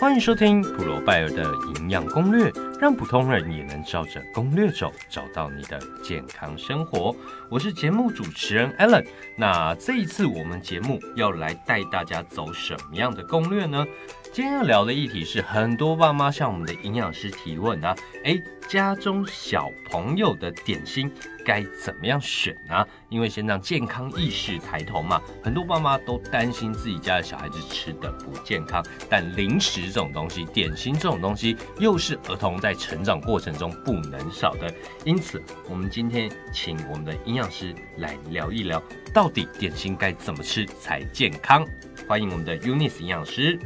欢迎收听普罗拜尔的营养攻略，让普通人也能照着攻略走，找到你的健康生活。我是节目主持人 Allen。那这一次我们节目要来带大家走什么样的攻略呢？今天要聊的议题是很多爸妈向我们的营养师提问啊，诶，家中小朋友的点心该怎么样选呢？因为先让健康意识抬头嘛，很多爸妈都担心自己家的小孩子吃的不健康，但零食这种东西，点心这种东西，又是儿童在成长过程中不能少的。因此，我们今天请我们的营养师来聊一聊，到底点心该怎么吃才健康？欢迎我们的 Unis 营养师。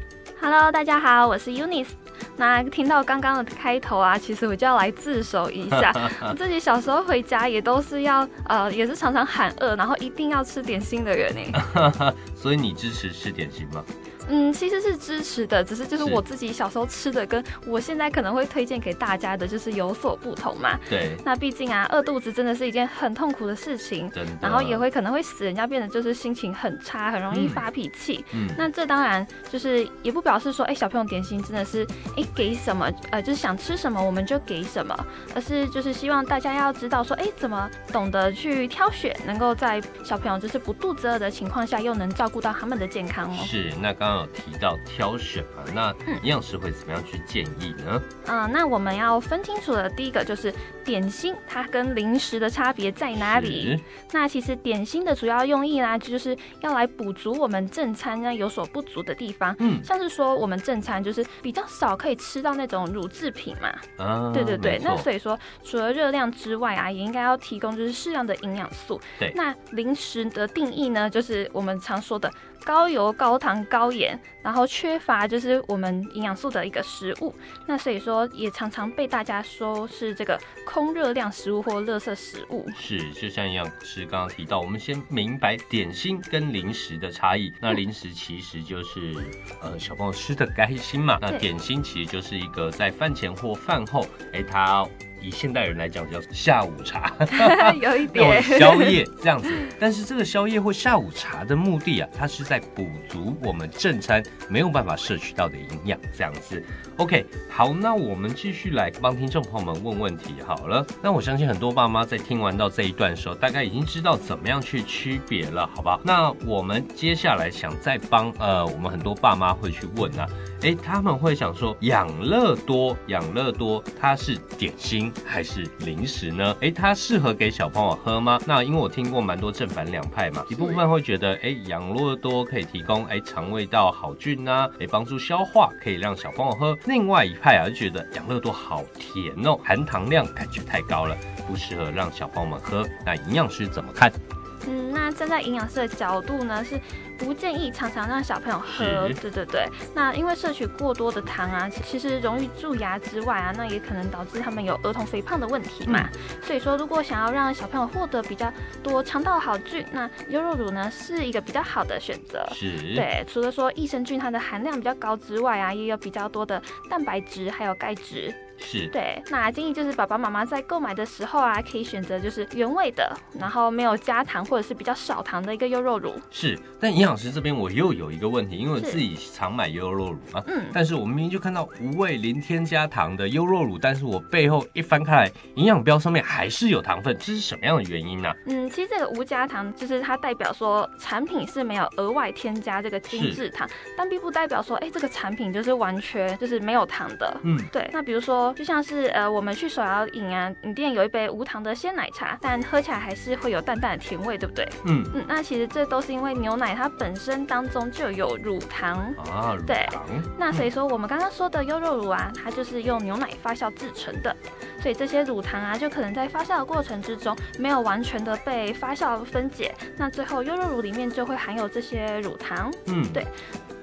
Hello，大家好，我是 Unis。那听到刚刚的开头啊，其实我就要来自首一下。我自己小时候回家也都是要，呃，也是常常喊饿，然后一定要吃点心的人呢。所以你支持吃点心吗？嗯，其实是支持的，只是就是我自己小时候吃的，跟我现在可能会推荐给大家的，就是有所不同嘛。对。那毕竟啊，饿肚子真的是一件很痛苦的事情，真的。然后也会可能会使人家变得就是心情很差，很容易发脾气。嗯。那这当然就是也不表示说，哎，小朋友点心真的是，哎，给什么，呃，就是想吃什么我们就给什么，而是就是希望大家要知道说，哎，怎么懂得去挑选，能够在小朋友就是不肚子饿的情况下，又能照顾到他们的健康哦。是。那刚。有提到挑选啊，那营养师会怎么样去建议呢？嗯，那我们要分清楚的第一个就是点心，它跟零食的差别在哪里？那其实点心的主要用意呢，就是要来补足我们正餐呢有所不足的地方。嗯，像是说我们正餐就是比较少可以吃到那种乳制品嘛。啊，对对对。那所以说除了热量之外啊，也应该要提供就是适量的营养素。对。那零食的定义呢，就是我们常说的。高油、高糖、高盐，眼，然后缺乏就是我们营养素的一个食物，那所以说也常常被大家说是这个空热量食物或垃圾食物。是，就像营养师刚刚提到，我们先明白点心跟零食的差异。那零食其实就是呃小朋友吃的开心嘛，那点心其实就是一个在饭前或饭后，哎，它。以现代人来讲，叫下午茶，有一点宵夜这样子。但是这个宵夜或下午茶的目的啊，它是在补足我们正餐没有办法摄取到的营养，这样子。OK，好，那我们继续来帮听众朋友们问问题好了。那我相信很多爸妈在听完到这一段的时候，大概已经知道怎么样去区别了，好不好？那我们接下来想再帮呃，我们很多爸妈会去问啊。哎，他们会想说，养乐多，养乐多，它是点心还是零食呢？哎，它适合给小朋友喝吗？那因为我听过蛮多正反两派嘛，一部分会觉得，哎，养乐多可以提供哎肠胃道好菌啊，哎帮助消化，可以让小朋友喝。另外一派啊就觉得养乐多好甜哦，含糖量感觉太高了，不适合让小朋友们喝。那营养师怎么看？站在营养师的角度呢，是不建议常常让小朋友喝。对对对，那因为摄取过多的糖啊，其实容易蛀牙之外啊，那也可能导致他们有儿童肥胖的问题嘛。所以说，如果想要让小朋友获得比较多肠道好菌，那优酪乳呢是一个比较好的选择。是。对，除了说益生菌它的含量比较高之外啊，也有比较多的蛋白质还有钙质。是对，那建议就是爸爸妈妈在购买的时候啊，可以选择就是原味的，然后没有加糖或者是比较少糖的一个优酪乳。是，但营养师这边我又有一个问题，因为我自己常买优酪乳嘛，嗯，但是我明明就看到无味零添加糖的优酪乳，但是我背后一翻开来，营养标上面还是有糖分，这是什么样的原因呢？嗯，其实这个无加糖就是它代表说产品是没有额外添加这个精制糖，但并不代表说哎这个产品就是完全就是没有糖的。嗯，对，那比如说。就像是呃，我们去手摇饮啊，饮店有一杯无糖的鲜奶茶，但喝起来还是会有淡淡的甜味，对不对？嗯嗯，那其实这都是因为牛奶它本身当中就有乳糖啊，对。那所以说我们刚刚说的优酪乳啊，它就是用牛奶发酵制成的，所以这些乳糖啊，就可能在发酵的过程之中没有完全的被发酵分解，那最后优酪乳里面就会含有这些乳糖。嗯，对。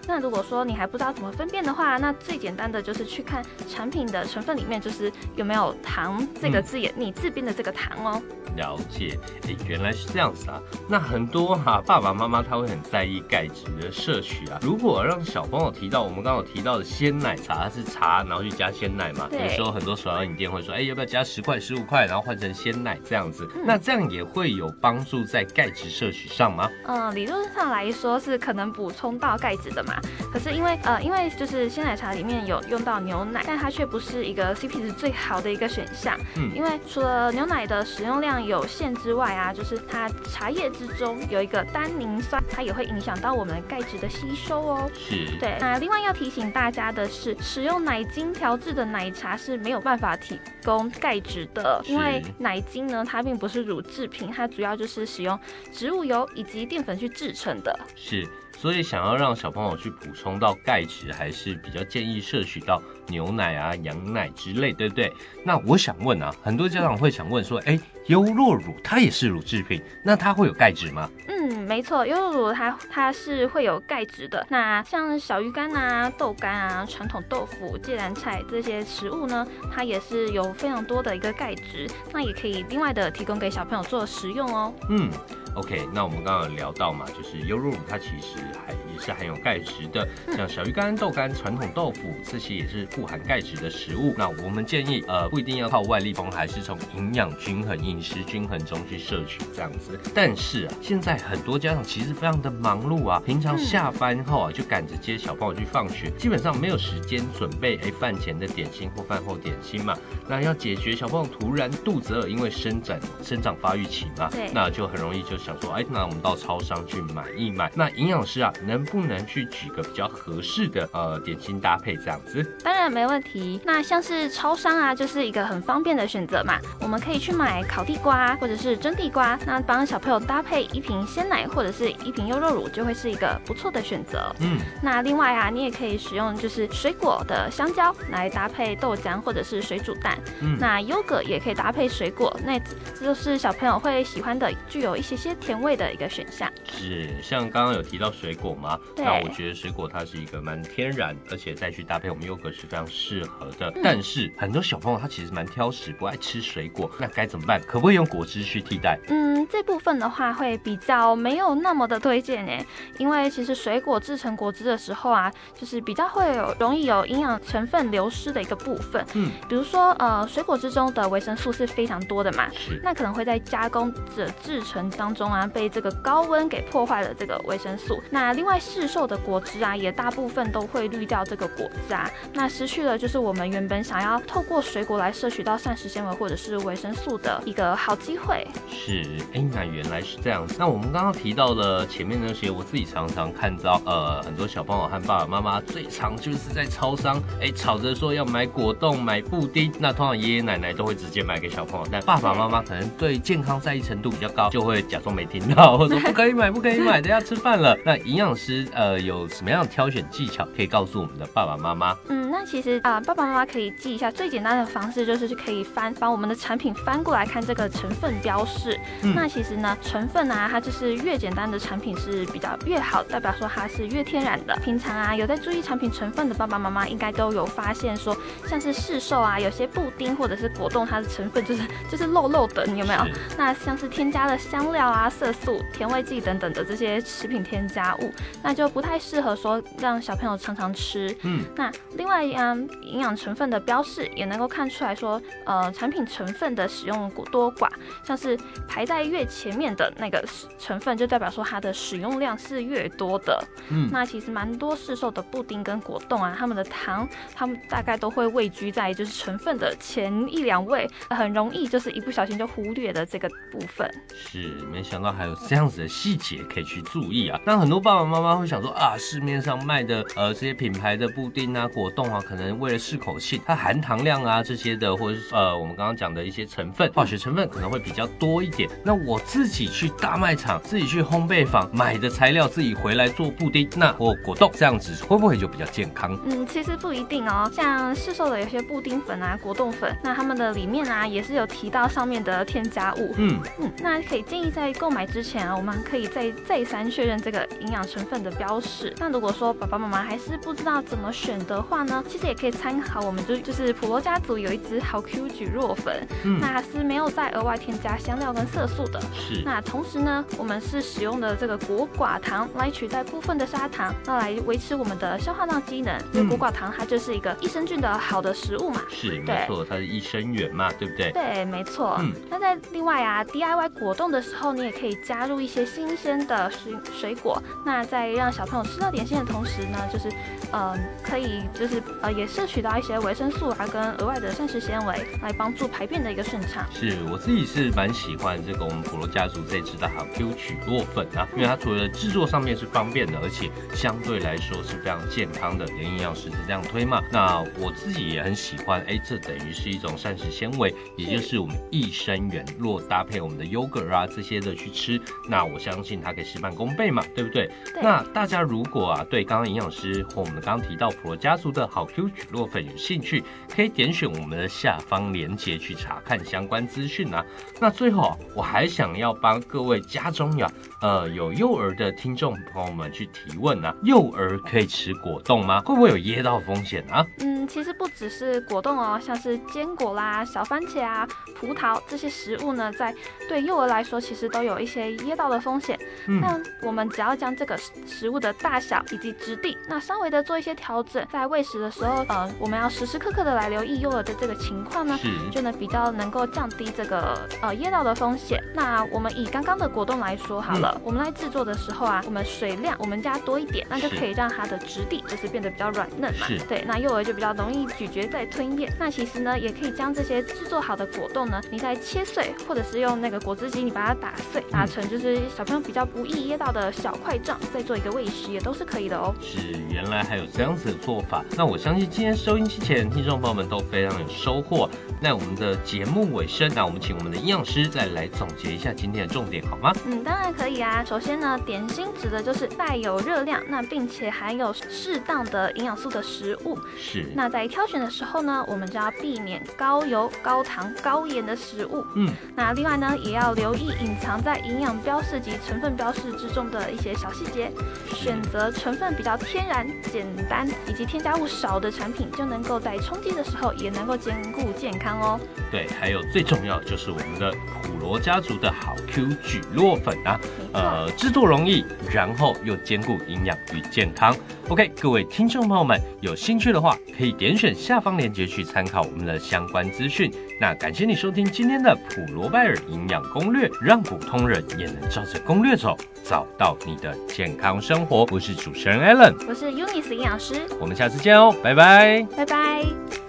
那如果说你还不知道怎么分辨的话，那最简单的就是去看产品的成分里面，就是有没有糖这个字眼，你自编的这个糖哦。了解，哎，原来是这样子啊。那很多哈爸爸妈妈他会很在意钙质的摄取啊。如果让小朋友提到我们刚刚提到的鲜奶茶，它是茶，然后去加鲜奶嘛。有时候很多手摇饮店会说，哎，要不要加十块、十五块，然后换成鲜奶这样子？那这样也会有帮助在钙质摄取上吗？嗯，理论上来说是可能补充到钙质的嘛。嘛。可是因为呃，因为就是鲜奶茶里面有用到牛奶，但它却不是一个 CP 值最好的一个选项。嗯，因为除了牛奶的使用量有限之外啊，就是它茶叶之中有一个单宁酸，它也会影响到我们钙质的吸收哦。是，对。那另外要提醒大家的是，使用奶精调制的奶茶是没有办法提供钙质的，因为奶精呢，它并不是乳制品，它主要就是使用植物油以及淀粉去制成的。是。所以想要让小朋友去补充到钙质，还是比较建议摄取到牛奶啊、羊奶之类，对不对？那我想问啊，很多家长会想问说，哎，优酪乳它也是乳制品，那它会有钙质吗？嗯，没错，优酪乳它它是会有钙质的。那像小鱼干啊、豆干啊、传统豆腐、芥蓝菜这些食物呢，它也是有非常多的一个钙质，那也可以另外的提供给小朋友做食用哦。嗯。OK，那我们刚刚有聊到嘛，就是优酪乳它其实还也是含有钙质的，像小鱼干、豆干、传统豆腐这些也是富含钙质的食物。那我们建议，呃，不一定要靠外力帮，还是从营养均衡、饮食均衡中去摄取这样子。但是啊，现在很多家长其实非常的忙碌啊，平常下班后啊就赶着接小朋友去放学，基本上没有时间准备哎饭前的点心或饭后点心嘛。那要解决小朋友突然肚子饿，因为生长生长发育期嘛，那就很容易就。想说，哎，那我们到超商去买一买。那营养师啊，能不能去举个比较合适的呃点心搭配这样子？当然没问题。那像是超商啊，就是一个很方便的选择嘛。我们可以去买烤地瓜或者是蒸地瓜，那帮小朋友搭配一瓶鲜奶或者是一瓶优酪乳，就会是一个不错的选择。嗯。那另外啊，你也可以使用就是水果的香蕉来搭配豆浆或者是水煮蛋。嗯。那优格也可以搭配水果，那这就是小朋友会喜欢的，具有一些些。甜味的一个选项是，像刚刚有提到水果吗？那我觉得水果它是一个蛮天然，而且再去搭配我们优格是非常适合的。但是很多小朋友他其实蛮挑食，不爱吃水果，那该怎么办？可不可以用果汁去替代？嗯，这部分的话会比较没有那么的推荐诶，因为其实水果制成果汁的时候啊，就是比较会有容易有营养成分流失的一个部分。嗯，比如说呃，水果之中的维生素是非常多的嘛，那可能会在加工者制成当中。中啊，被这个高温给破坏了这个维生素。那另外市售的果汁啊，也大部分都会滤掉这个果渣，那失去了就是我们原本想要透过水果来摄取到膳食纤维或者是维生素的一个好机会。是，哎，那原来是这样。那我们刚刚提到了前面那些，我自己常常看到，呃，很多小朋友和爸爸妈妈最常就是在超商，哎，吵着说要买果冻、买布丁。那通常爷爷奶奶都会直接买给小朋友，但爸爸妈妈可能对健康在意程度比较高，就会假装。没听到，或者不可以买，不可以买，等下吃饭了。那营养师呃有什么样的挑选技巧可以告诉我们的爸爸妈妈？嗯，那其实啊，爸爸妈妈可以记一下最简单的方式，就是可以翻把我们的产品翻过来看这个成分标示。那其实呢，成分啊，它就是越简单的产品是比较越好，代表说它是越天然的。平常啊，有在注意产品成分的爸爸妈妈应该都有发现说，像是市售啊，有些布丁或者是果冻，它的成分就是就是漏漏的，你有没有？那像是添加了香料啊。色素、甜味剂等等的这些食品添加物，那就不太适合说让小朋友常常吃。嗯，那另外嗯，营养成分的标示也能够看出来说，呃，产品成分的使用多寡，像是排在越前面的那个成分，就代表说它的使用量是越多的。嗯，那其实蛮多市售的布丁跟果冻啊，他们的糖，他们大概都会位居在就是成分的前一两位，很容易就是一不小心就忽略的这个部分。是，没。想到还有这样子的细节可以去注意啊！那很多爸爸妈妈会想说啊，市面上卖的呃这些品牌的布丁啊、果冻啊，可能为了适口性，它含糖量啊这些的，或者是呃我们刚刚讲的一些成分，化学成分可能会比较多一点。那我自己去大卖场、自己去烘焙坊买的材料，自己回来做布丁，那或果冻这样子会不会就比较健康？嗯，其实不一定哦。像市售的有些布丁粉啊、果冻粉，那他们的里面啊也是有提到上面的添加物。嗯嗯，那可以建议在。购买之前啊，我们可以再再三确认这个营养成分的标示。那如果说爸爸妈妈还是不知道怎么选的话呢，其实也可以参考我们就就是普罗家族有一支好 Q 菊若粉，嗯，那是没有再额外添加香料跟色素的。是，那同时呢，我们是使用的这个果寡糖来取代部分的砂糖，那来维持我们的消化道机能。因为果寡糖它就是一个益生菌的好的食物嘛。是，没错，它是益生元嘛，对不对？对，没错。嗯那在另外啊，DIY 果冻的时候，你也可以加入一些新鲜的水水果。那在让小朋友吃到点心的同时呢，就是嗯、可以就是呃也摄取到一些维生素啊跟额外的膳食纤维，来帮助排便的一个顺畅。是我自己是蛮喜欢这个我们普罗家族这支的好 Q 曲洛粉啊，因为它除了制作上面是方便的，而且相对来说是非常健康的，连营养师都这样推嘛。那我自己也很喜欢，哎，这等于是一种膳食纤维，也就是我们益生元，若搭配我们的 yogurt 啊这些的去吃，那我相信它可以事半功倍嘛，对不对？对那大家如果啊对刚刚营养师或我们刚刚提到普罗家族的好 Q 曲洛粉有兴趣，可以点选我们的下方链接去查看相关资讯啊。那最后啊，我还想要帮各位家中呀，呃，有幼儿的听众朋友们去提问啊，幼儿可以吃果冻吗？会不会有噎到风险啊？嗯，其实不只是果冻哦，像是坚果啦、小番茄啊、葡萄这些食物呢，在对幼儿来说，其实都有一些噎到的风险。嗯，那我们只要将这个食食物的大小以及质地，那稍微的做一些调整，在喂食的时候，呃，我们要时时刻刻的来留意幼儿的这个情况呢，是，就能比较能够降低这个呃噎到的风险。那我们以刚刚的果冻来说好了，我们来制作的时候啊，我们水量我们加多一点，那就可以让它的质地就是变得比较软嫩嘛。对，那幼儿就比较容易咀嚼再吞咽。那其实呢，也可以将这些制作好的果冻呢，你再切碎，或者是用那个果汁机你把它打碎，打成就是小朋友比较不易噎到的小块状，再做一个喂食也都是可以的哦。是，原来还有这样子的做法。那我相信今天收音机前听众朋友们都非常有收获。那我们的节目尾声，那我们请我们的营养师再来总结一下今天的重点，好吗？嗯，当然可以啊。首先呢，点心指的就是带有热量，那并且含有适当的营养素的食物。是，那在挑选的时候呢，我们就要避免高油、高糖、高盐的食物。嗯，那另外呢，也要留意隐藏在营养标示及成分标示之中的一些小细节，选择成分比较天然、简单以及添加物少的产品，就能够在冲击的时候也能够兼顾健康哦。对，还有最重要就是我们的普罗家族的好 Q 菊络粉啊，呃，制作容易，然后又兼顾营养与健康。OK，各位听众朋友们，有兴趣的话，可以点选下方链接去参考我们的相关资讯。那感谢你收听今天的普罗拜尔营养攻略，让普通人也能照着攻略走，找到你的健康生活。我是主持人 Allen，我是 Unis 营养师，我们下次见哦，拜拜。拜拜。